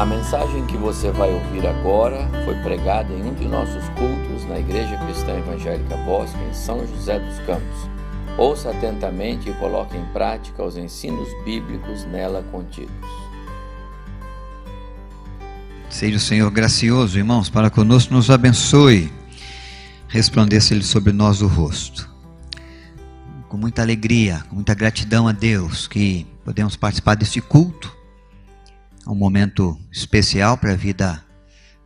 A mensagem que você vai ouvir agora foi pregada em um de nossos cultos na Igreja Cristã Evangélica Bosque, em São José dos Campos. Ouça atentamente e coloque em prática os ensinos bíblicos nela contidos. Seja o Senhor gracioso, irmãos, para conosco nos abençoe. Resplandeça-lhe sobre nós o rosto. Com muita alegria, com muita gratidão a Deus que podemos participar deste culto um momento especial para a vida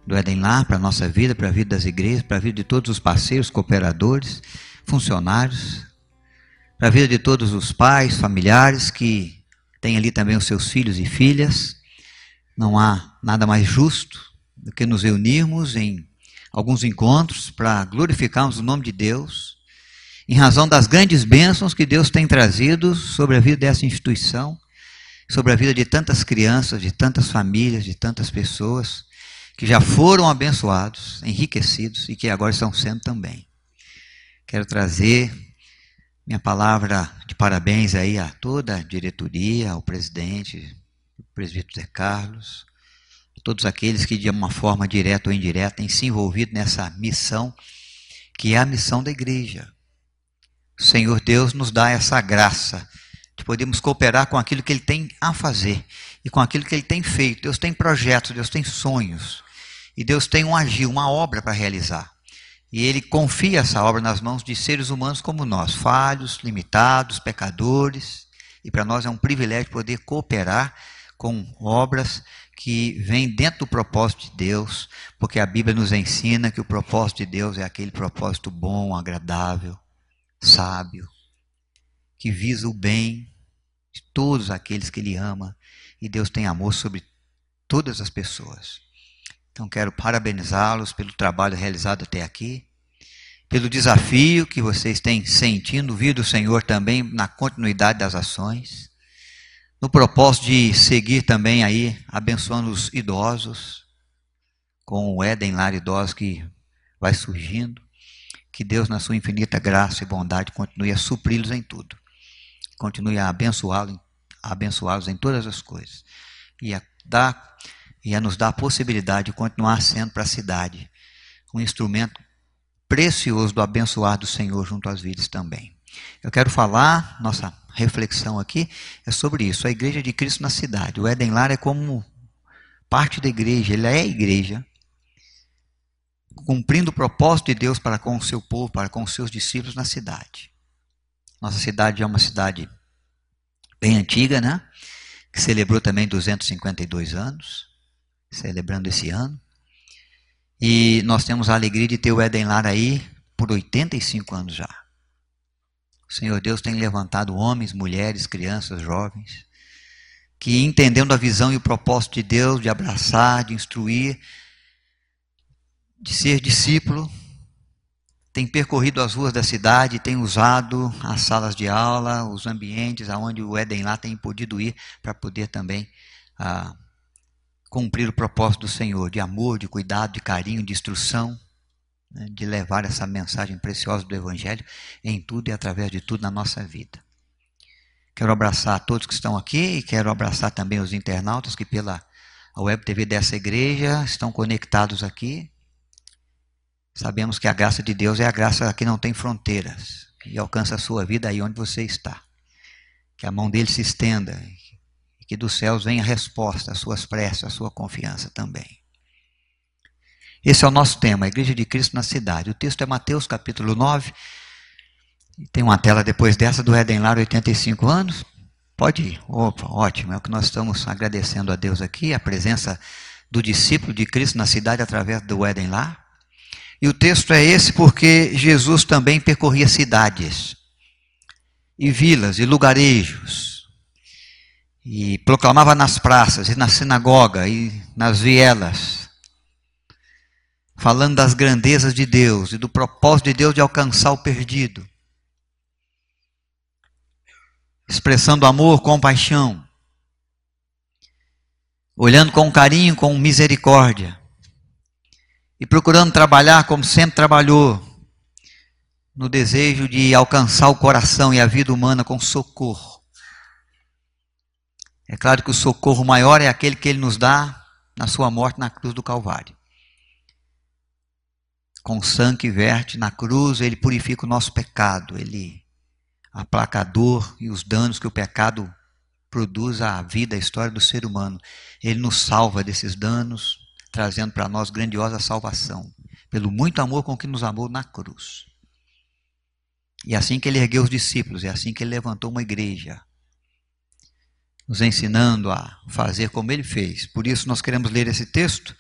do Eden Lar, para a nossa vida, para a vida das igrejas, para a vida de todos os parceiros, cooperadores, funcionários, para a vida de todos os pais, familiares que têm ali também os seus filhos e filhas. Não há nada mais justo do que nos reunirmos em alguns encontros para glorificarmos o nome de Deus, em razão das grandes bênçãos que Deus tem trazido sobre a vida dessa instituição sobre a vida de tantas crianças, de tantas famílias, de tantas pessoas que já foram abençoados, enriquecidos e que agora estão sendo também. Quero trazer minha palavra de parabéns aí a toda a diretoria, ao presidente, o presbítero Zé Carlos, a todos aqueles que de uma forma direta ou indireta têm se envolvido nessa missão, que é a missão da igreja. O Senhor Deus nos dá essa graça de podermos cooperar com aquilo que Ele tem a fazer e com aquilo que Ele tem feito. Deus tem projetos, Deus tem sonhos e Deus tem um agir, uma obra para realizar. E Ele confia essa obra nas mãos de seres humanos como nós, falhos, limitados, pecadores. E para nós é um privilégio poder cooperar com obras que vêm dentro do propósito de Deus, porque a Bíblia nos ensina que o propósito de Deus é aquele propósito bom, agradável, sábio, que visa o bem de todos aqueles que Ele ama. E Deus tem amor sobre todas as pessoas. Então quero parabenizá-los pelo trabalho realizado até aqui, pelo desafio que vocês têm sentindo, vir do Senhor também na continuidade das ações, no propósito de seguir também aí abençoando os idosos, com o Éden Lar Idosos que vai surgindo. Que Deus, na sua infinita graça e bondade, continue a supri-los em tudo continue a abençoá-los abençoá em todas as coisas e a, dar, e a nos dar a possibilidade de continuar sendo para a cidade um instrumento precioso do abençoar do Senhor junto às vidas também. Eu quero falar, nossa reflexão aqui é sobre isso, a igreja de Cristo na cidade. O Eden Lar é como parte da igreja, ele é a igreja, cumprindo o propósito de Deus para com o seu povo, para com os seus discípulos na cidade. Nossa cidade é uma cidade bem antiga, né? Que celebrou também 252 anos, celebrando esse ano. E nós temos a alegria de ter o Eden Lar aí por 85 anos já. O Senhor Deus tem levantado homens, mulheres, crianças, jovens, que entendendo a visão e o propósito de Deus de abraçar, de instruir, de ser discípulo, tem percorrido as ruas da cidade, tem usado as salas de aula, os ambientes aonde o Éden lá tem podido ir para poder também ah, cumprir o propósito do Senhor, de amor, de cuidado, de carinho, de instrução, né, de levar essa mensagem preciosa do Evangelho em tudo e através de tudo na nossa vida. Quero abraçar todos que estão aqui e quero abraçar também os internautas que pela web TV dessa igreja estão conectados aqui Sabemos que a graça de Deus é a graça que não tem fronteiras e alcança a sua vida aí onde você está. Que a mão dele se estenda e que dos céus venha a resposta às suas preces, à sua confiança também. Esse é o nosso tema, a Igreja de Cristo na cidade. O texto é Mateus capítulo 9. Tem uma tela depois dessa do Eden Lar, 85 anos. Pode ir. Opa, ótimo. É o que nós estamos agradecendo a Deus aqui, a presença do discípulo de Cristo na cidade através do Eden Lar. E o texto é esse porque Jesus também percorria cidades, e vilas, e lugarejos, e proclamava nas praças, e na sinagoga, e nas vielas, falando das grandezas de Deus e do propósito de Deus de alcançar o perdido, expressando amor, compaixão, olhando com carinho, com misericórdia e procurando trabalhar como sempre trabalhou, no desejo de alcançar o coração e a vida humana com socorro. É claro que o socorro maior é aquele que ele nos dá na sua morte na cruz do Calvário. Com o sangue que verte na cruz, ele purifica o nosso pecado, ele aplaca a dor e os danos que o pecado produz à vida, à história do ser humano. Ele nos salva desses danos, trazendo para nós grandiosa salvação, pelo muito amor com que nos amou na cruz. E assim que ele ergueu os discípulos, é assim que ele levantou uma igreja, nos ensinando a fazer como ele fez. Por isso nós queremos ler esse texto,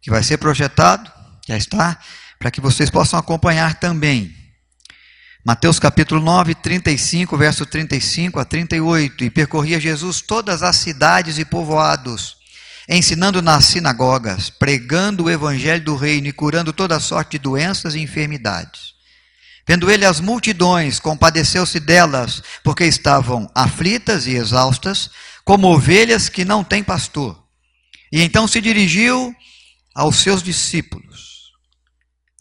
que vai ser projetado, já está, para que vocês possam acompanhar também. Mateus capítulo 9, 35, verso 35 a 38. E percorria Jesus todas as cidades e povoados, ensinando nas sinagogas, pregando o evangelho do reino e curando toda sorte de doenças e enfermidades. Vendo ele as multidões, compadeceu-se delas, porque estavam aflitas e exaustas, como ovelhas que não têm pastor. E então se dirigiu aos seus discípulos.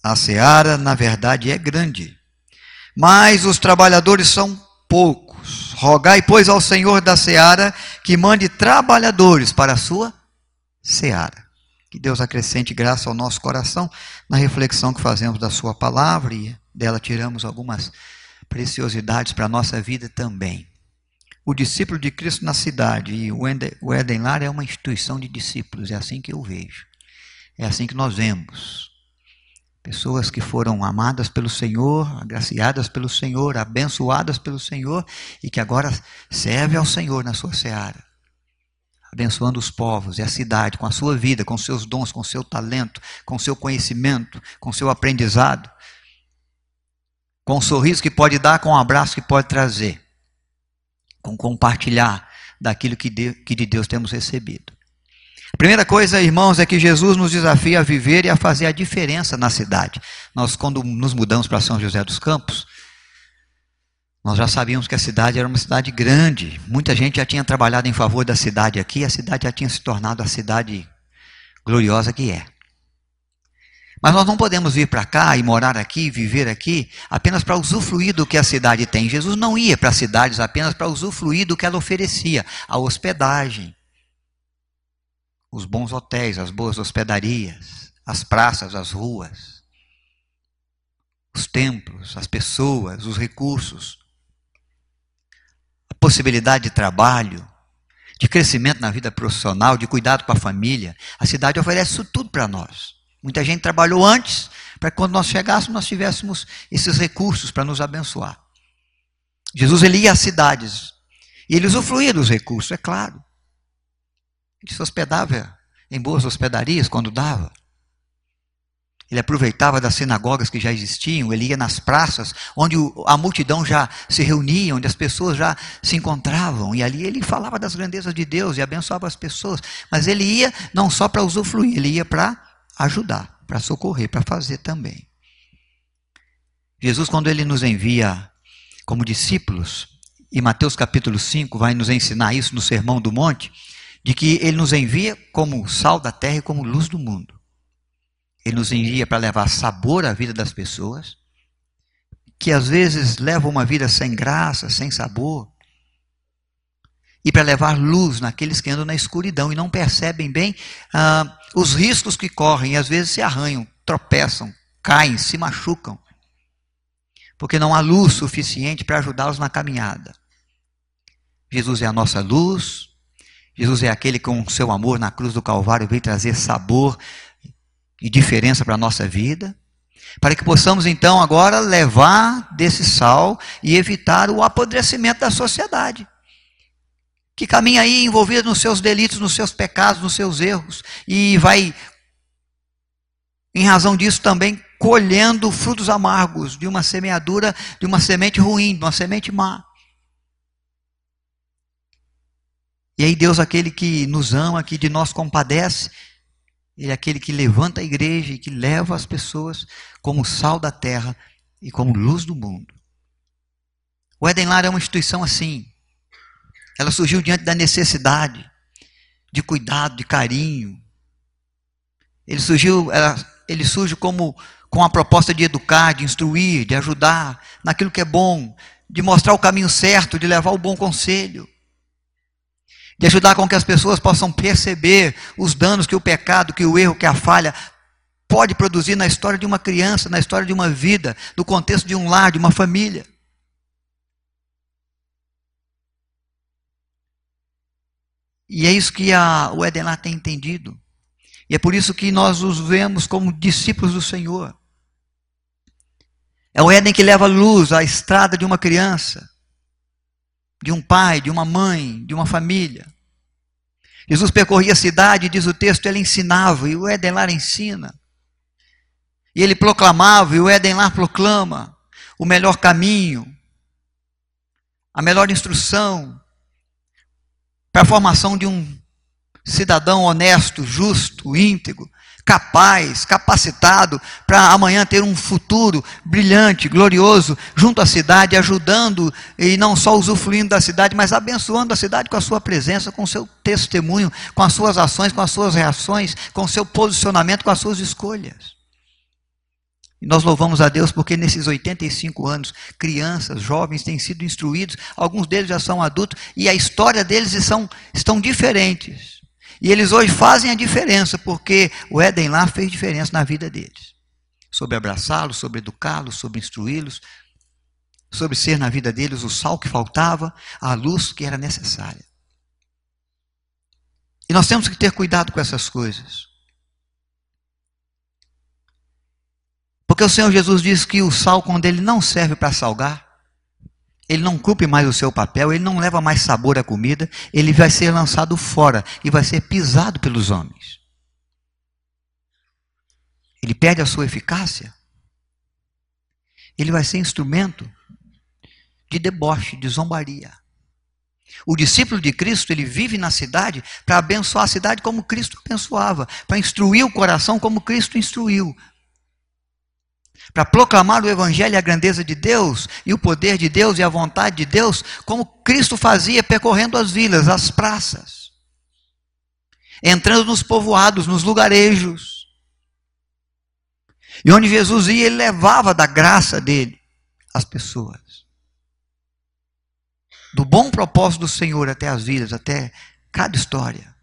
A seara, na verdade, é grande, mas os trabalhadores são poucos. Rogai, pois, ao Senhor da seara que mande trabalhadores para a sua seara. Que Deus acrescente graça ao nosso coração na reflexão que fazemos da Sua palavra e dela tiramos algumas preciosidades para a nossa vida também. O discípulo de Cristo na cidade e o Eden Lar é uma instituição de discípulos, é assim que eu vejo. É assim que nós vemos. Pessoas que foram amadas pelo Senhor, agraciadas pelo Senhor, abençoadas pelo Senhor e que agora servem ao Senhor na sua seara abençoando os povos e a cidade com a sua vida, com seus dons, com seu talento, com seu conhecimento, com seu aprendizado, com o sorriso que pode dar, com o abraço que pode trazer, com compartilhar daquilo que de, que de Deus temos recebido. A primeira coisa, irmãos, é que Jesus nos desafia a viver e a fazer a diferença na cidade. Nós, quando nos mudamos para São José dos Campos, nós já sabíamos que a cidade era uma cidade grande. Muita gente já tinha trabalhado em favor da cidade aqui, a cidade já tinha se tornado a cidade gloriosa que é. Mas nós não podemos vir para cá e morar aqui, viver aqui, apenas para usufruir do que a cidade tem. Jesus não ia para as cidades apenas para usufruir do que ela oferecia, a hospedagem, os bons hotéis, as boas hospedarias, as praças, as ruas, os templos, as pessoas, os recursos possibilidade de trabalho, de crescimento na vida profissional, de cuidado com a família. A cidade oferece isso tudo para nós. Muita gente trabalhou antes para que quando nós chegássemos nós tivéssemos esses recursos para nos abençoar. Jesus ele ia às cidades e ele usufruía dos recursos, é claro. Ele se hospedava em boas hospedarias quando dava. Ele aproveitava das sinagogas que já existiam, ele ia nas praças, onde a multidão já se reunia, onde as pessoas já se encontravam, e ali ele falava das grandezas de Deus e abençoava as pessoas. Mas ele ia não só para usufruir, ele ia para ajudar, para socorrer, para fazer também. Jesus, quando ele nos envia como discípulos, e Mateus capítulo 5 vai nos ensinar isso no Sermão do Monte, de que ele nos envia como sal da terra e como luz do mundo. Ele nos envia para levar sabor à vida das pessoas, que às vezes levam uma vida sem graça, sem sabor, e para levar luz naqueles que andam na escuridão e não percebem bem ah, os riscos que correm, e às vezes se arranham, tropeçam, caem, se machucam, porque não há luz suficiente para ajudá-los na caminhada. Jesus é a nossa luz, Jesus é aquele que, com seu amor na cruz do Calvário, veio trazer sabor e diferença para a nossa vida, para que possamos então agora levar desse sal e evitar o apodrecimento da sociedade, que caminha aí envolvida nos seus delitos, nos seus pecados, nos seus erros, e vai, em razão disso, também colhendo frutos amargos de uma semeadura, de uma semente ruim, de uma semente má. E aí Deus, aquele que nos ama, que de nós compadece, ele é aquele que levanta a igreja e que leva as pessoas como sal da terra e como luz do mundo. O Eden Lar é uma instituição assim. Ela surgiu diante da necessidade de cuidado, de carinho. Ele surgiu, ela, ele surge como com a proposta de educar, de instruir, de ajudar naquilo que é bom, de mostrar o caminho certo, de levar o bom conselho de ajudar com que as pessoas possam perceber os danos que o pecado, que o erro, que a falha pode produzir na história de uma criança, na história de uma vida, no contexto de um lar, de uma família. E é isso que a, o Eden lá tem entendido. E é por isso que nós os vemos como discípulos do Senhor. É o Éden que leva luz à estrada de uma criança, de um pai, de uma mãe, de uma família. Jesus percorria a cidade, diz o texto, ele ensinava, e o Éden lá ensina. E ele proclamava, e o Éden lá proclama o melhor caminho, a melhor instrução para a formação de um cidadão honesto, justo, íntegro, capaz, capacitado para amanhã ter um futuro brilhante, glorioso, junto à cidade, ajudando e não só usufruindo da cidade, mas abençoando a cidade com a sua presença, com o seu testemunho, com as suas ações, com as suas reações, com o seu posicionamento, com as suas escolhas. E nós louvamos a Deus porque nesses 85 anos, crianças, jovens têm sido instruídos, alguns deles já são adultos, e a história deles são, estão diferentes. E eles hoje fazem a diferença, porque o Éden lá fez diferença na vida deles. Sobre abraçá-los, sobre educá-los, sobre instruí-los, sobre ser na vida deles o sal que faltava, a luz que era necessária. E nós temos que ter cuidado com essas coisas. Porque o Senhor Jesus diz que o sal, quando ele não serve para salgar, ele não cumpre mais o seu papel, ele não leva mais sabor à comida, ele vai ser lançado fora e vai ser pisado pelos homens. Ele perde a sua eficácia. Ele vai ser instrumento de deboche, de zombaria. O discípulo de Cristo, ele vive na cidade para abençoar a cidade como Cristo abençoava, para instruir o coração como Cristo instruiu, para proclamar o Evangelho e a grandeza de Deus, e o poder de Deus e a vontade de Deus, como Cristo fazia percorrendo as vilas, as praças, entrando nos povoados, nos lugarejos. E onde Jesus ia, ele levava da graça dele as pessoas. Do bom propósito do Senhor até as vidas, até cada história.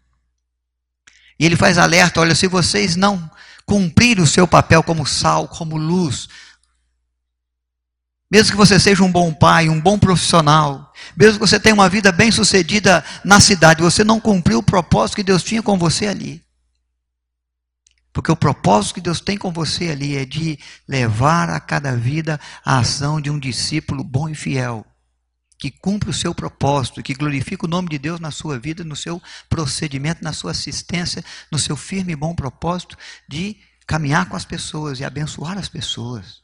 E ele faz alerta: olha, se vocês não cumprir o seu papel como sal, como luz. Mesmo que você seja um bom pai, um bom profissional, mesmo que você tenha uma vida bem sucedida na cidade, você não cumpriu o propósito que Deus tinha com você ali. Porque o propósito que Deus tem com você ali é de levar a cada vida a ação de um discípulo bom e fiel que cumpre o seu propósito, que glorifica o nome de Deus na sua vida, no seu procedimento, na sua assistência, no seu firme e bom propósito de caminhar com as pessoas e abençoar as pessoas.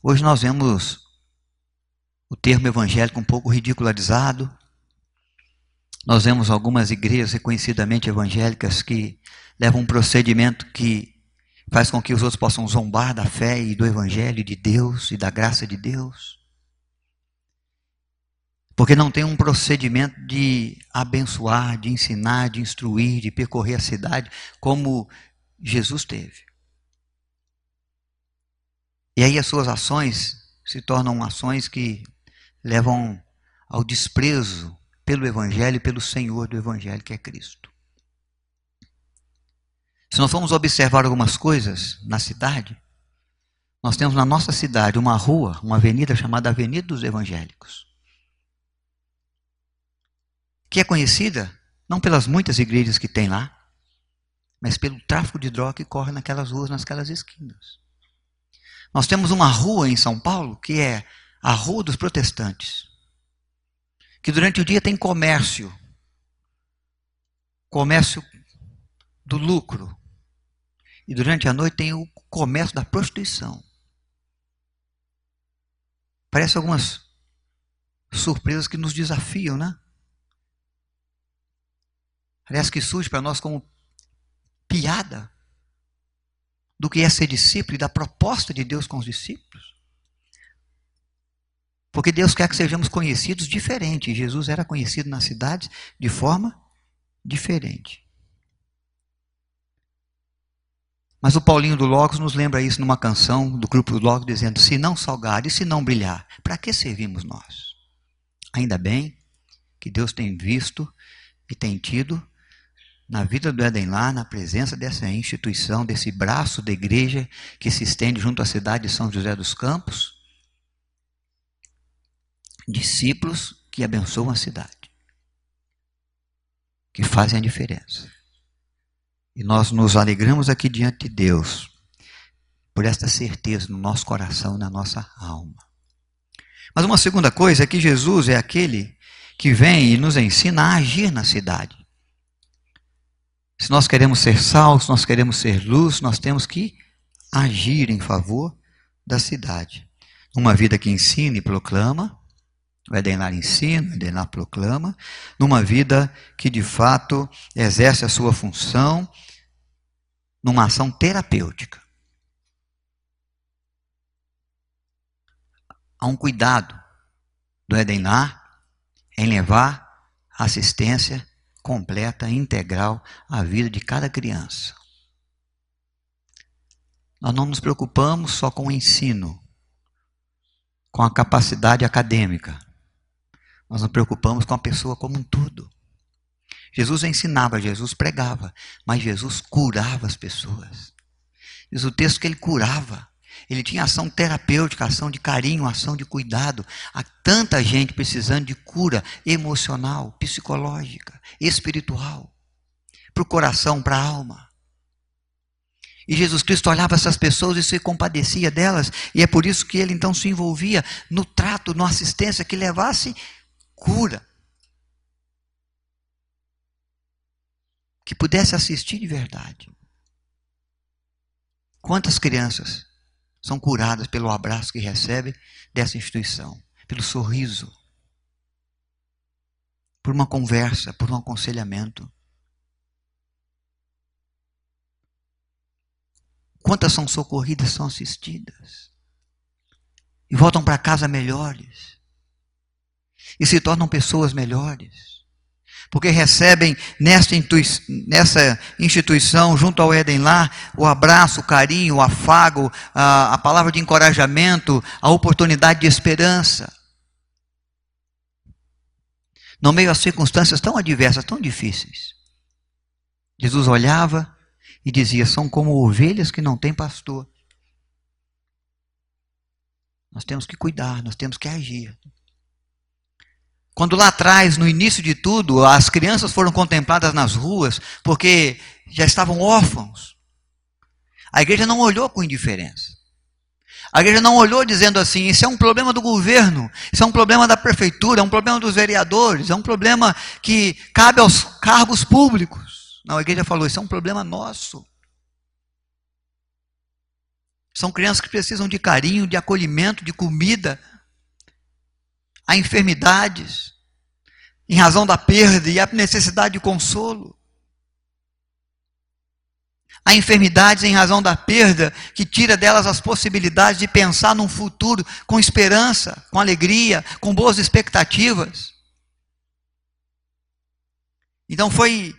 Hoje nós vemos o termo evangélico um pouco ridicularizado. Nós vemos algumas igrejas reconhecidamente evangélicas que levam um procedimento que faz com que os outros possam zombar da fé e do evangelho de Deus e da graça de Deus. Porque não tem um procedimento de abençoar, de ensinar, de instruir, de percorrer a cidade como Jesus teve. E aí as suas ações se tornam ações que levam ao desprezo pelo Evangelho e pelo Senhor do Evangelho, que é Cristo. Se nós formos observar algumas coisas na cidade, nós temos na nossa cidade uma rua, uma avenida chamada Avenida dos Evangélicos, que é conhecida não pelas muitas igrejas que tem lá, mas pelo tráfico de droga que corre naquelas ruas, naquelas esquinas. Nós temos uma rua em São Paulo que é a Rua dos Protestantes, que durante o dia tem comércio, comércio do lucro, e durante a noite tem o comércio da prostituição. Parece algumas surpresas que nos desafiam, né? Parece que surge para nós como piada do que é ser discípulo e da proposta de Deus com os discípulos. Porque Deus quer que sejamos conhecidos diferente. Jesus era conhecido nas cidades de forma diferente. Mas o Paulinho do Logos nos lembra isso numa canção do grupo do Logos, dizendo: Se não salgar e se não brilhar, para que servimos nós? Ainda bem que Deus tem visto e tem tido na vida do Éden lá, na presença dessa instituição, desse braço da igreja que se estende junto à cidade de São José dos Campos, discípulos que abençoam a cidade, que fazem a diferença. E nós nos alegramos aqui diante de Deus por esta certeza no nosso coração e na nossa alma. Mas uma segunda coisa é que Jesus é aquele que vem e nos ensina a agir na cidade. Se nós queremos ser sal, se nós queremos ser luz, nós temos que agir em favor da cidade. Uma vida que ensina e proclama, o Edenar ensina, o Edenar proclama, numa vida que de fato exerce a sua função numa ação terapêutica. Há um cuidado do Edenar em levar assistência completa, integral à vida de cada criança. Nós não nos preocupamos só com o ensino, com a capacidade acadêmica. Nós nos preocupamos com a pessoa como um todo. Jesus ensinava, Jesus pregava, mas Jesus curava as pessoas. Diz o texto que ele curava. Ele tinha ação terapêutica, ação de carinho, ação de cuidado. Há tanta gente precisando de cura emocional, psicológica, espiritual, para o coração, para a alma. E Jesus Cristo olhava essas pessoas e se compadecia delas, e é por isso que ele então se envolvia no trato, na assistência que levasse cura. Que pudesse assistir de verdade. Quantas crianças são curadas pelo abraço que recebem dessa instituição, pelo sorriso, por uma conversa, por um aconselhamento. Quantas são socorridas, são assistidas e voltam para casa melhores e se tornam pessoas melhores porque recebem nessa, nessa instituição, junto ao Éden lá, o abraço, o carinho, o afago, a, a palavra de encorajamento, a oportunidade de esperança. No meio às circunstâncias tão adversas, tão difíceis. Jesus olhava e dizia: são como ovelhas que não têm pastor. Nós temos que cuidar, nós temos que agir. Quando lá atrás, no início de tudo, as crianças foram contempladas nas ruas porque já estavam órfãos, a igreja não olhou com indiferença. A igreja não olhou dizendo assim: isso é um problema do governo, isso é um problema da prefeitura, é um problema dos vereadores, é um problema que cabe aos cargos públicos. Não, a igreja falou: isso é um problema nosso. São crianças que precisam de carinho, de acolhimento, de comida a enfermidades, em razão da perda e a necessidade de consolo. Há enfermidades em razão da perda que tira delas as possibilidades de pensar num futuro com esperança, com alegria, com boas expectativas. Então foi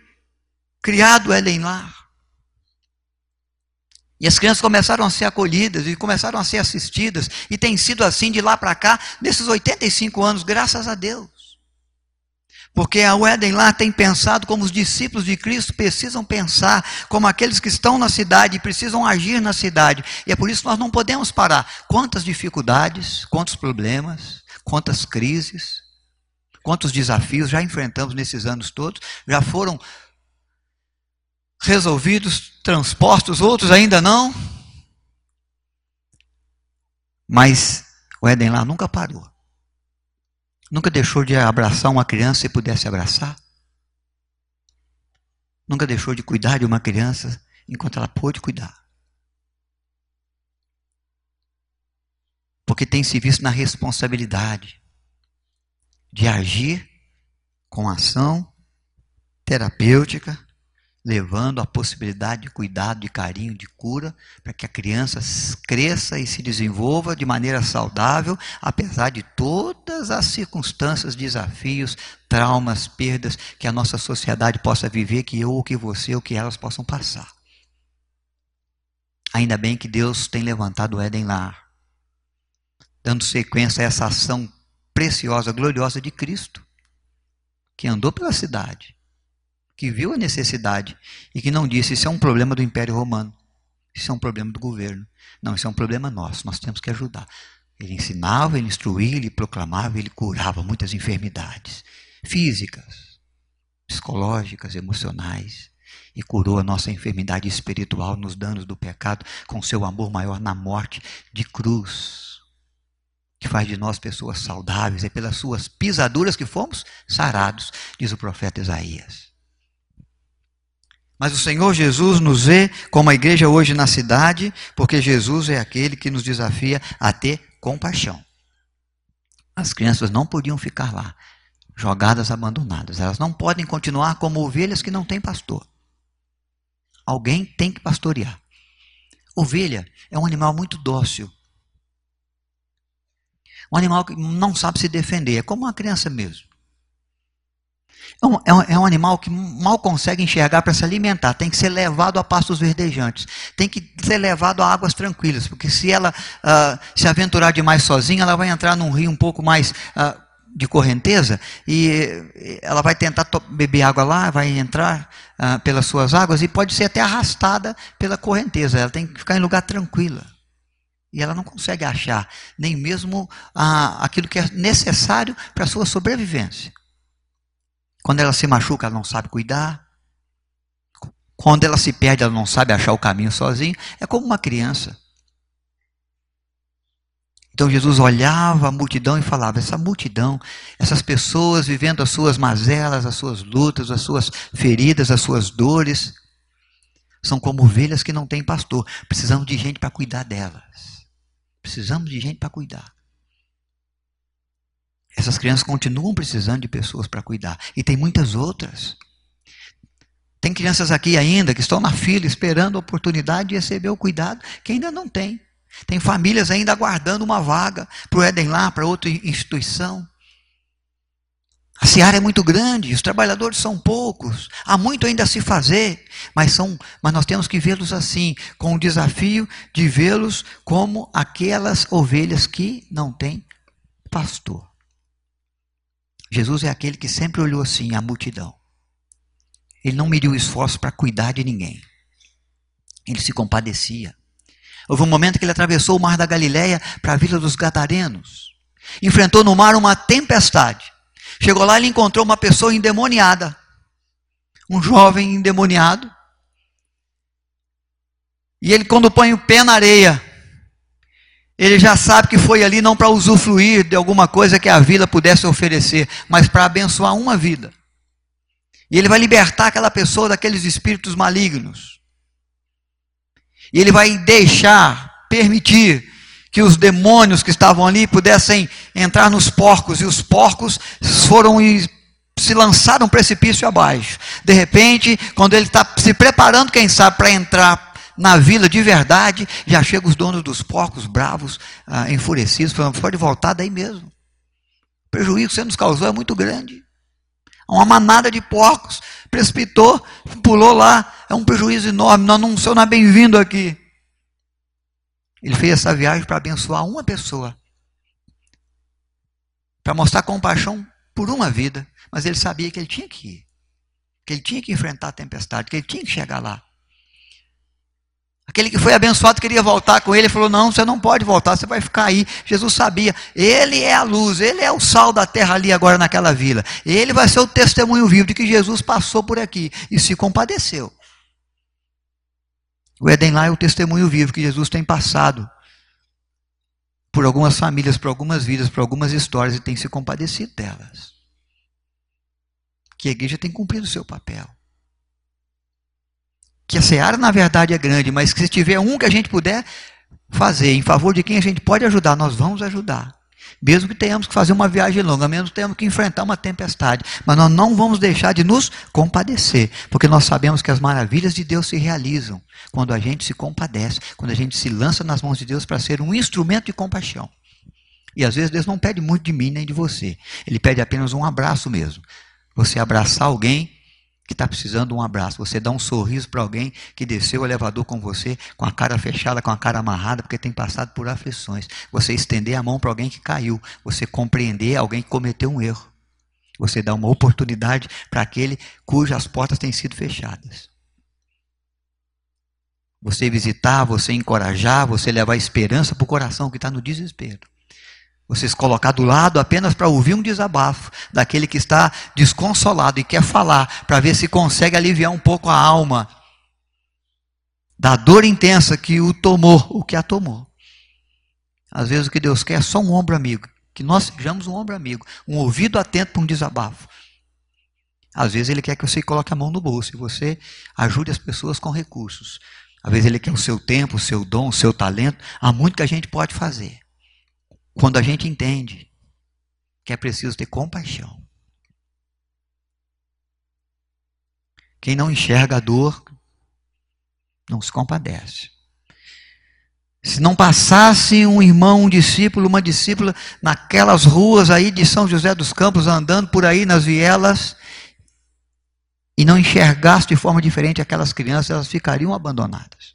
criado Ellen Lar. E as crianças começaram a ser acolhidas e começaram a ser assistidas. E tem sido assim de lá para cá, nesses 85 anos, graças a Deus. Porque a Ueden lá tem pensado como os discípulos de Cristo precisam pensar, como aqueles que estão na cidade e precisam agir na cidade. E é por isso que nós não podemos parar. Quantas dificuldades, quantos problemas, quantas crises, quantos desafios já enfrentamos nesses anos todos, já foram resolvidos, transpostos, outros ainda não. Mas o Éden lá nunca parou. Nunca deixou de abraçar uma criança e pudesse abraçar. Nunca deixou de cuidar de uma criança enquanto ela pôde cuidar. Porque tem se visto na responsabilidade de agir com ação terapêutica levando a possibilidade de cuidado, de carinho, de cura, para que a criança cresça e se desenvolva de maneira saudável, apesar de todas as circunstâncias, desafios, traumas, perdas que a nossa sociedade possa viver, que eu, ou que você, ou que elas possam passar. Ainda bem que Deus tem levantado o Éden Lar, dando sequência a essa ação preciosa, gloriosa de Cristo, que andou pela cidade, que viu a necessidade e que não disse: Isso é um problema do Império Romano, isso é um problema do governo. Não, isso é um problema nosso, nós temos que ajudar. Ele ensinava, ele instruía, ele proclamava, ele curava muitas enfermidades físicas, psicológicas, emocionais. E curou a nossa enfermidade espiritual nos danos do pecado com seu amor maior na morte de cruz. Que faz de nós pessoas saudáveis. É pelas suas pisaduras que fomos sarados, diz o profeta Isaías. Mas o Senhor Jesus nos vê como a igreja hoje na cidade, porque Jesus é aquele que nos desafia a ter compaixão. As crianças não podiam ficar lá, jogadas, abandonadas. Elas não podem continuar como ovelhas que não têm pastor. Alguém tem que pastorear. Ovelha é um animal muito dócil. Um animal que não sabe se defender. É como uma criança mesmo. É um, é um, é um animal que mal consegue enxergar para se alimentar. Tem que ser levado a pastos verdejantes. Tem que ser levado a águas tranquilas. Porque se ela uh, se aventurar demais sozinha, ela vai entrar num rio um pouco mais. Uh, de correnteza e ela vai tentar beber água lá, vai entrar uh, pelas suas águas e pode ser até arrastada pela correnteza. Ela tem que ficar em lugar tranquila. E ela não consegue achar nem mesmo aquilo que é necessário para a sua sobrevivência. Quando ela se machuca, ela não sabe cuidar. Quando ela se perde, ela não sabe achar o caminho sozinha. É como uma criança. Então Jesus olhava a multidão e falava: essa multidão, essas pessoas vivendo as suas mazelas, as suas lutas, as suas feridas, as suas dores, são como ovelhas que não têm pastor. Precisamos de gente para cuidar delas. Precisamos de gente para cuidar. Essas crianças continuam precisando de pessoas para cuidar. E tem muitas outras. Tem crianças aqui ainda que estão na fila esperando a oportunidade de receber o cuidado que ainda não tem. Tem famílias ainda aguardando uma vaga para o Eden lá, para outra instituição. A seara é muito grande, os trabalhadores são poucos, há muito ainda a se fazer, mas, são, mas nós temos que vê-los assim, com o desafio de vê-los como aquelas ovelhas que não têm pastor. Jesus é aquele que sempre olhou assim a multidão. Ele não mediu esforço para cuidar de ninguém. Ele se compadecia. Houve um momento que ele atravessou o mar da Galileia para a vila dos Gadarenos. Enfrentou no mar uma tempestade. Chegou lá e encontrou uma pessoa endemoniada. Um jovem endemoniado. E ele, quando põe o pé na areia, ele já sabe que foi ali não para usufruir de alguma coisa que a vida pudesse oferecer, mas para abençoar uma vida. E ele vai libertar aquela pessoa daqueles espíritos malignos. E ele vai deixar, permitir que os demônios que estavam ali pudessem entrar nos porcos, e os porcos foram e se lançaram um precipício abaixo. De repente, quando ele está se preparando, quem sabe, para entrar na vila de verdade, já chegam os donos dos porcos, bravos, ah, enfurecidos, falando: pode voltar daí mesmo. O prejuízo que você nos causou é muito grande. Uma manada de porcos precipitou, pulou lá, é um prejuízo enorme, nós não, é bem-vindo aqui. Ele fez essa viagem para abençoar uma pessoa, para mostrar compaixão por uma vida, mas ele sabia que ele tinha que ir, que ele tinha que enfrentar a tempestade, que ele tinha que chegar lá. Aquele que foi abençoado queria voltar com ele, falou: Não, você não pode voltar, você vai ficar aí. Jesus sabia, ele é a luz, ele é o sal da terra ali agora naquela vila. Ele vai ser o testemunho vivo de que Jesus passou por aqui e se compadeceu. O Éden lá é o testemunho vivo que Jesus tem passado por algumas famílias, por algumas vidas, por algumas histórias e tem se compadecido delas. Que a igreja tem cumprido o seu papel que a seara na verdade é grande, mas que se tiver um que a gente puder fazer em favor de quem a gente pode ajudar, nós vamos ajudar. Mesmo que tenhamos que fazer uma viagem longa, mesmo que tenhamos que enfrentar uma tempestade, mas nós não vamos deixar de nos compadecer, porque nós sabemos que as maravilhas de Deus se realizam quando a gente se compadece, quando a gente se lança nas mãos de Deus para ser um instrumento de compaixão. E às vezes Deus não pede muito de mim nem de você, Ele pede apenas um abraço mesmo. Você abraçar alguém que está precisando de um abraço. Você dá um sorriso para alguém que desceu o elevador com você, com a cara fechada, com a cara amarrada, porque tem passado por aflições. Você estender a mão para alguém que caiu. Você compreender alguém que cometeu um erro. Você dá uma oportunidade para aquele cujas portas têm sido fechadas. Você visitar, você encorajar, você levar esperança para o coração que está no desespero. Você se colocar do lado apenas para ouvir um desabafo daquele que está desconsolado e quer falar, para ver se consegue aliviar um pouco a alma da dor intensa que o tomou, o que a tomou. Às vezes o que Deus quer é só um ombro amigo, que nós sejamos um ombro amigo, um ouvido atento para um desabafo. Às vezes ele quer que você coloque a mão no bolso e você ajude as pessoas com recursos. Às vezes ele quer o seu tempo, o seu dom, o seu talento. Há muito que a gente pode fazer. Quando a gente entende que é preciso ter compaixão. Quem não enxerga a dor, não se compadece. Se não passasse um irmão, um discípulo, uma discípula naquelas ruas aí de São José dos Campos, andando por aí nas vielas, e não enxergasse de forma diferente aquelas crianças, elas ficariam abandonadas.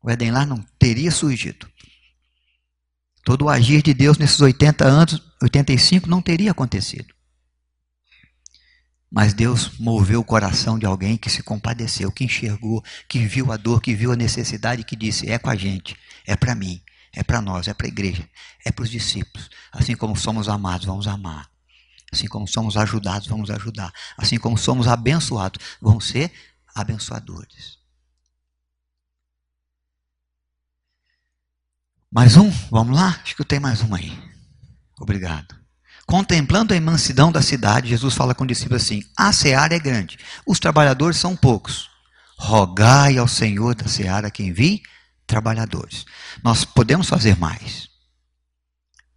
O Éden lá não teria surgido. Todo o agir de Deus nesses 80 anos, 85, não teria acontecido. Mas Deus moveu o coração de alguém que se compadeceu, que enxergou, que viu a dor, que viu a necessidade, que disse: é com a gente, é para mim, é para nós, é para a igreja, é para os discípulos. Assim como somos amados, vamos amar. Assim como somos ajudados, vamos ajudar. Assim como somos abençoados, vamos ser abençoadores. Mais um? Vamos lá? Acho que eu tenho mais um aí. Obrigado. Contemplando a imensidão da cidade, Jesus fala com o discípulo assim: A seara é grande, os trabalhadores são poucos. Rogai ao Senhor da seara que envie trabalhadores. Nós podemos fazer mais.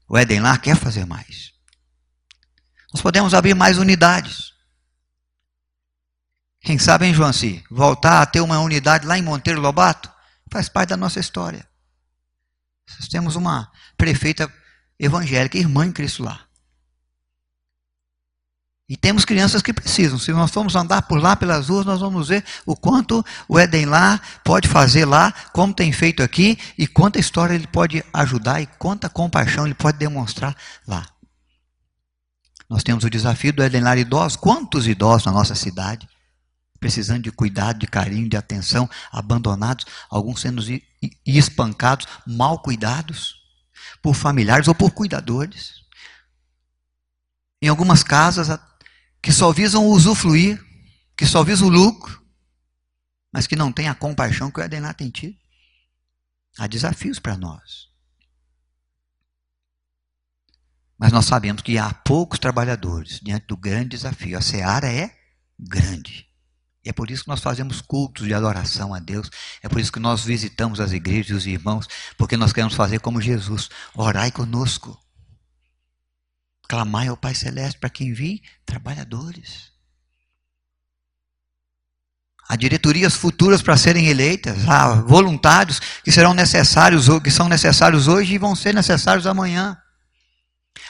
O Eden lá quer fazer mais. Nós podemos abrir mais unidades. Quem sabe, hein, João C? Voltar a ter uma unidade lá em Monteiro Lobato faz parte da nossa história. Nós temos uma prefeita evangélica, irmã em Cristo lá. E temos crianças que precisam. Se nós formos andar por lá pelas ruas, nós vamos ver o quanto o Éden lá pode fazer lá, como tem feito aqui, e quanta história ele pode ajudar e quanta compaixão ele pode demonstrar lá. Nós temos o desafio do Éden lá idosos. Quantos idosos na nossa cidade? precisando de cuidado, de carinho, de atenção, abandonados, alguns sendo espancados, mal cuidados por familiares ou por cuidadores. Em algumas casas que só visam usufruir, que só visam o lucro, mas que não têm a compaixão que o Edená tem tido. Há desafios para nós. Mas nós sabemos que há poucos trabalhadores diante do grande desafio. A seara é grande. E é por isso que nós fazemos cultos de adoração a Deus. É por isso que nós visitamos as igrejas e os irmãos, porque nós queremos fazer como Jesus: orai conosco. Clamai ao Pai Celeste para que envie trabalhadores. Há diretorias futuras para serem eleitas, há voluntários que serão necessários, que são necessários hoje e vão ser necessários amanhã.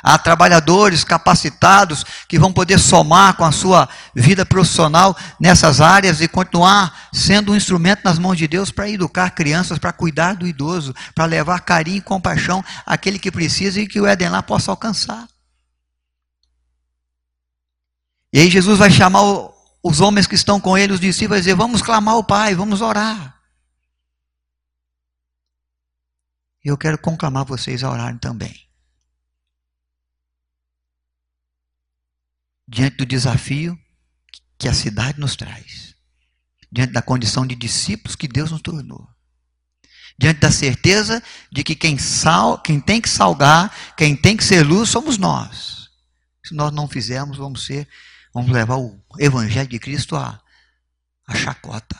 Há trabalhadores capacitados que vão poder somar com a sua vida profissional nessas áreas e continuar sendo um instrumento nas mãos de Deus para educar crianças, para cuidar do idoso, para levar carinho e compaixão àquele que precisa e que o Éden lá possa alcançar. E aí Jesus vai chamar os homens que estão com ele, os discípulos, vai dizer: Vamos clamar ao Pai, vamos orar. E eu quero conclamar vocês a orarem também. Diante do desafio que a cidade nos traz, diante da condição de discípulos que Deus nos tornou, diante da certeza de que quem, sal, quem tem que salgar, quem tem que ser luz, somos nós. Se nós não fizermos, vamos ser, vamos levar o Evangelho de Cristo à, à chacota.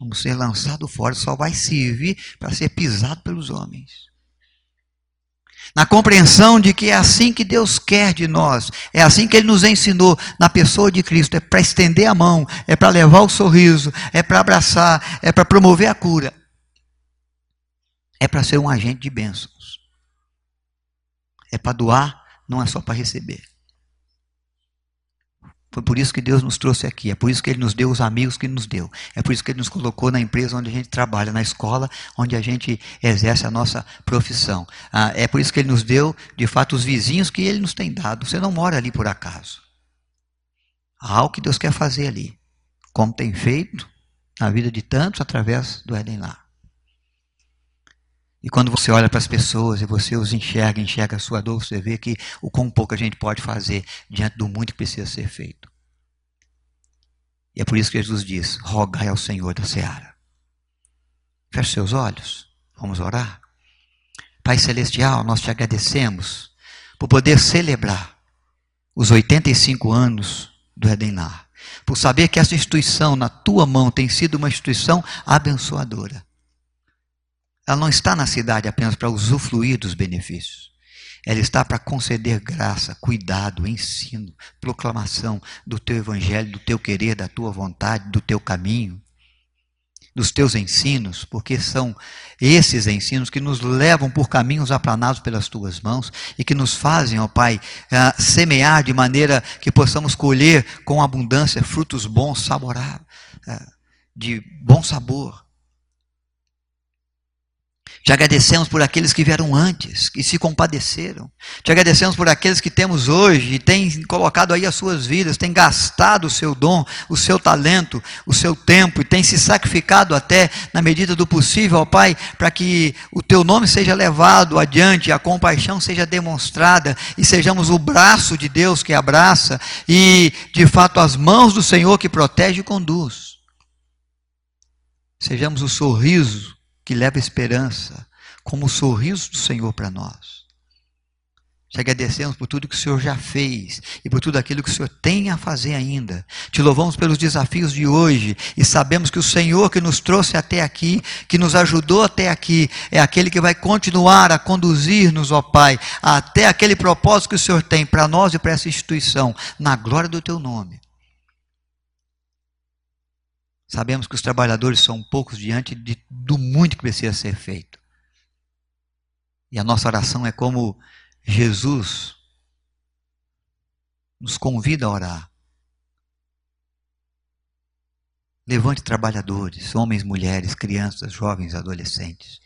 Vamos ser lançados fora, só vai servir para ser pisado pelos homens na compreensão de que é assim que Deus quer de nós, é assim que Ele nos ensinou na pessoa de Cristo: é para estender a mão, é para levar o sorriso, é para abraçar, é para promover a cura, é para ser um agente de bênçãos, é para doar, não é só para receber. Foi por isso que Deus nos trouxe aqui. É por isso que Ele nos deu os amigos que nos deu. É por isso que Ele nos colocou na empresa onde a gente trabalha, na escola onde a gente exerce a nossa profissão. Ah, é por isso que Ele nos deu, de fato, os vizinhos que Ele nos tem dado. Você não mora ali por acaso. Há algo que Deus quer fazer ali. Como tem feito na vida de tantos através do Éden lá. E quando você olha para as pessoas e você os enxerga, enxerga a sua dor, você vê que o quão pouco a gente pode fazer diante do muito que precisa ser feito. E é por isso que Jesus diz: rogai ao Senhor da seara. Feche seus olhos, vamos orar. Pai Celestial, nós te agradecemos por poder celebrar os 85 anos do Edenar, por saber que essa instituição na tua mão tem sido uma instituição abençoadora. Ela não está na cidade apenas para usufruir dos benefícios. Ela está para conceder graça, cuidado, ensino, proclamação do teu evangelho, do teu querer, da tua vontade, do teu caminho, dos teus ensinos, porque são esses ensinos que nos levam por caminhos aplanados pelas tuas mãos e que nos fazem, ó Pai, uh, semear de maneira que possamos colher com abundância frutos bons, saborar, uh, de bom sabor te agradecemos por aqueles que vieram antes, que se compadeceram. Te agradecemos por aqueles que temos hoje e têm colocado aí as suas vidas, têm gastado o seu dom, o seu talento, o seu tempo e têm se sacrificado até na medida do possível, ó Pai, para que o teu nome seja levado adiante, a compaixão seja demonstrada e sejamos o braço de Deus que abraça e, de fato, as mãos do Senhor que protege e conduz. Sejamos o sorriso que leva esperança, como o sorriso do Senhor para nós. Te agradecemos por tudo que o Senhor já fez e por tudo aquilo que o Senhor tem a fazer ainda. Te louvamos pelos desafios de hoje e sabemos que o Senhor que nos trouxe até aqui, que nos ajudou até aqui, é aquele que vai continuar a conduzir-nos, ó Pai, até aquele propósito que o Senhor tem para nós e para essa instituição, na glória do Teu nome. Sabemos que os trabalhadores são poucos diante de, do muito que precisa ser feito. E a nossa oração é como Jesus nos convida a orar. Levante trabalhadores, homens, mulheres, crianças, jovens, adolescentes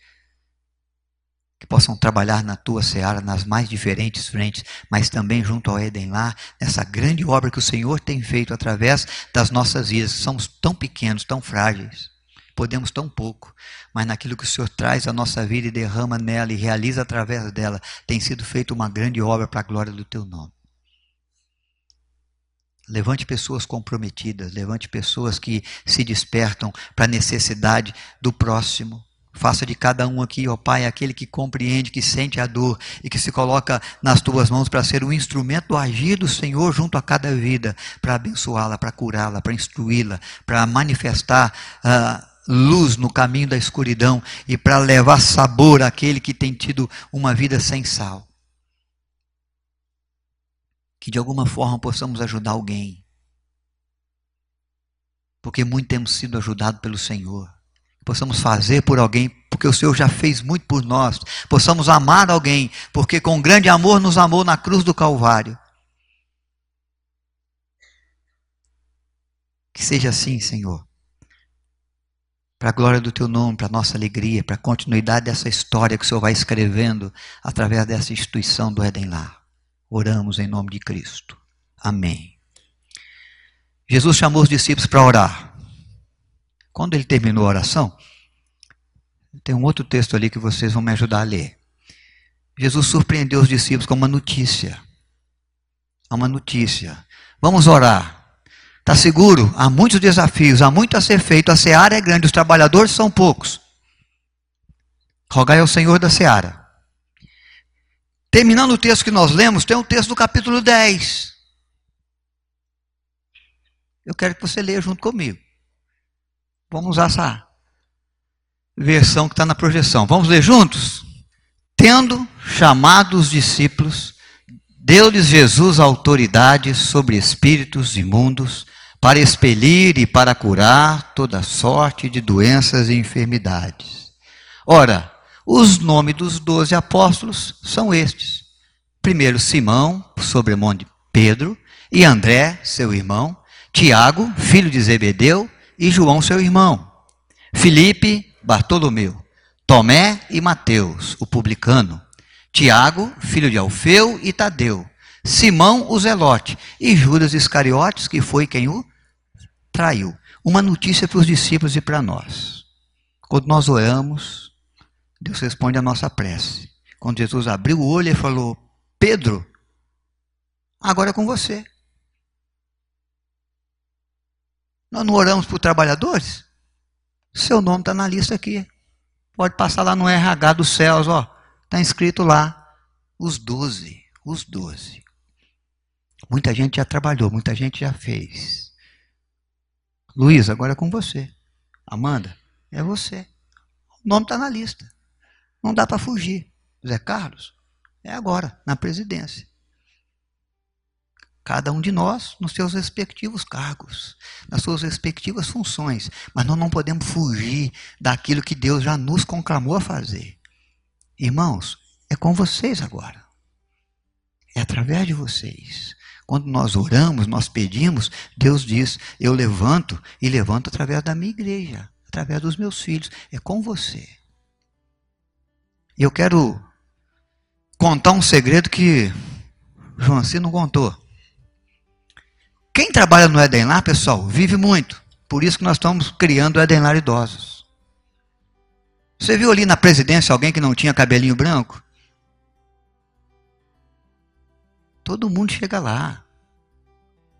que possam trabalhar na tua seara, nas mais diferentes frentes, mas também junto ao Éden lá, nessa grande obra que o Senhor tem feito através das nossas vidas. Somos tão pequenos, tão frágeis, podemos tão pouco, mas naquilo que o Senhor traz à nossa vida e derrama nela e realiza através dela, tem sido feita uma grande obra para a glória do teu nome. Levante pessoas comprometidas, levante pessoas que se despertam para a necessidade do próximo Faça de cada um aqui, ó Pai, aquele que compreende, que sente a dor e que se coloca nas tuas mãos para ser um instrumento do agir do Senhor junto a cada vida, para abençoá-la, para curá-la, para instruí-la, para manifestar uh, luz no caminho da escuridão e para levar sabor àquele que tem tido uma vida sem sal. Que de alguma forma possamos ajudar alguém, porque muito temos sido ajudados pelo Senhor possamos fazer por alguém, porque o Senhor já fez muito por nós, possamos amar alguém, porque com grande amor nos amou na cruz do Calvário. Que seja assim, Senhor. Para a glória do teu nome, para a nossa alegria, para a continuidade dessa história que o Senhor vai escrevendo através dessa instituição do Éden Lá. Oramos em nome de Cristo. Amém. Jesus chamou os discípulos para orar. Quando ele terminou a oração, tem um outro texto ali que vocês vão me ajudar a ler. Jesus surpreendeu os discípulos com uma notícia. Uma notícia. Vamos orar. Está seguro? Há muitos desafios, há muito a ser feito. A seara é grande, os trabalhadores são poucos. Rogai ao Senhor da seara. Terminando o texto que nós lemos, tem um texto do capítulo 10. Eu quero que você leia junto comigo. Vamos usar essa versão que está na projeção. Vamos ler juntos? Tendo chamado os discípulos, deu-lhes Jesus autoridade sobre espíritos imundos para expelir e para curar toda sorte de doenças e enfermidades. Ora, os nomes dos doze apóstolos são estes: primeiro Simão, sobrenome Pedro, e André, seu irmão, Tiago, filho de Zebedeu, e João, seu irmão, Filipe, Bartolomeu, Tomé e Mateus, o publicano, Tiago, filho de Alfeu e Tadeu, Simão, o Zelote, e Judas Iscariotes, que foi quem o traiu. Uma notícia para os discípulos e para nós. Quando nós oramos, Deus responde a nossa prece. Quando Jesus abriu o olho e falou: Pedro, agora é com você. Nós não oramos por trabalhadores? Seu nome está na lista aqui. Pode passar lá no RH dos céus, ó. Está escrito lá. Os doze. Os doze. Muita gente já trabalhou, muita gente já fez. Luiz, agora é com você. Amanda, é você. O nome está na lista. Não dá para fugir. Zé Carlos, é agora, na presidência. Cada um de nós nos seus respectivos cargos, nas suas respectivas funções. Mas nós não podemos fugir daquilo que Deus já nos conclamou a fazer. Irmãos, é com vocês agora. É através de vocês. Quando nós oramos, nós pedimos, Deus diz: Eu levanto e levanto através da minha igreja, através dos meus filhos. É com você. Eu quero contar um segredo que João não contou. Quem trabalha no Edenlar, pessoal, vive muito. Por isso que nós estamos criando o Edenlar Idosos. Você viu ali na presidência alguém que não tinha cabelinho branco? Todo mundo chega lá.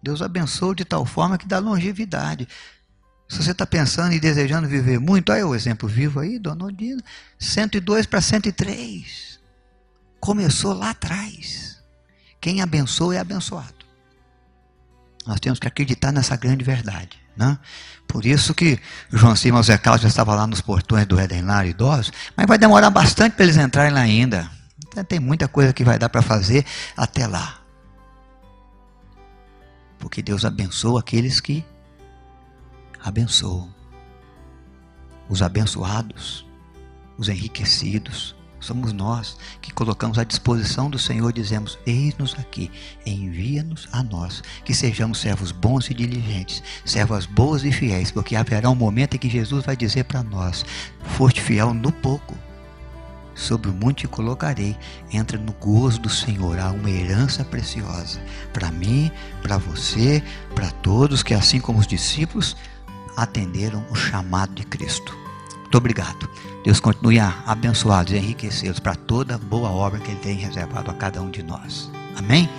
Deus abençoa de tal forma que dá longevidade. Se você está pensando e desejando viver muito, olha o exemplo vivo aí, Dona Odina. 102 para 103. Começou lá atrás. Quem abençoa é abençoado. Nós temos que acreditar nessa grande verdade. Né? Por isso que João Simão Zé Carlos já estava lá nos portões do Edenlar idosos, mas vai demorar bastante para eles entrarem lá ainda. Então, tem muita coisa que vai dar para fazer até lá. Porque Deus abençoa aqueles que abençoam. Os abençoados, os enriquecidos, somos nós que colocamos à disposição do Senhor, dizemos: Eis-nos aqui, envia-nos a nós, que sejamos servos bons e diligentes, servas boas e fiéis, porque haverá um momento em que Jesus vai dizer para nós: Foste fiel no pouco, sobre o monte te colocarei. Entra no gozo do Senhor, há uma herança preciosa para mim, para você, para todos que, assim como os discípulos, atenderam o chamado de Cristo. Muito obrigado. Deus continue a abençoá-los e enriquecê-los para toda boa obra que Ele tem reservado a cada um de nós. Amém?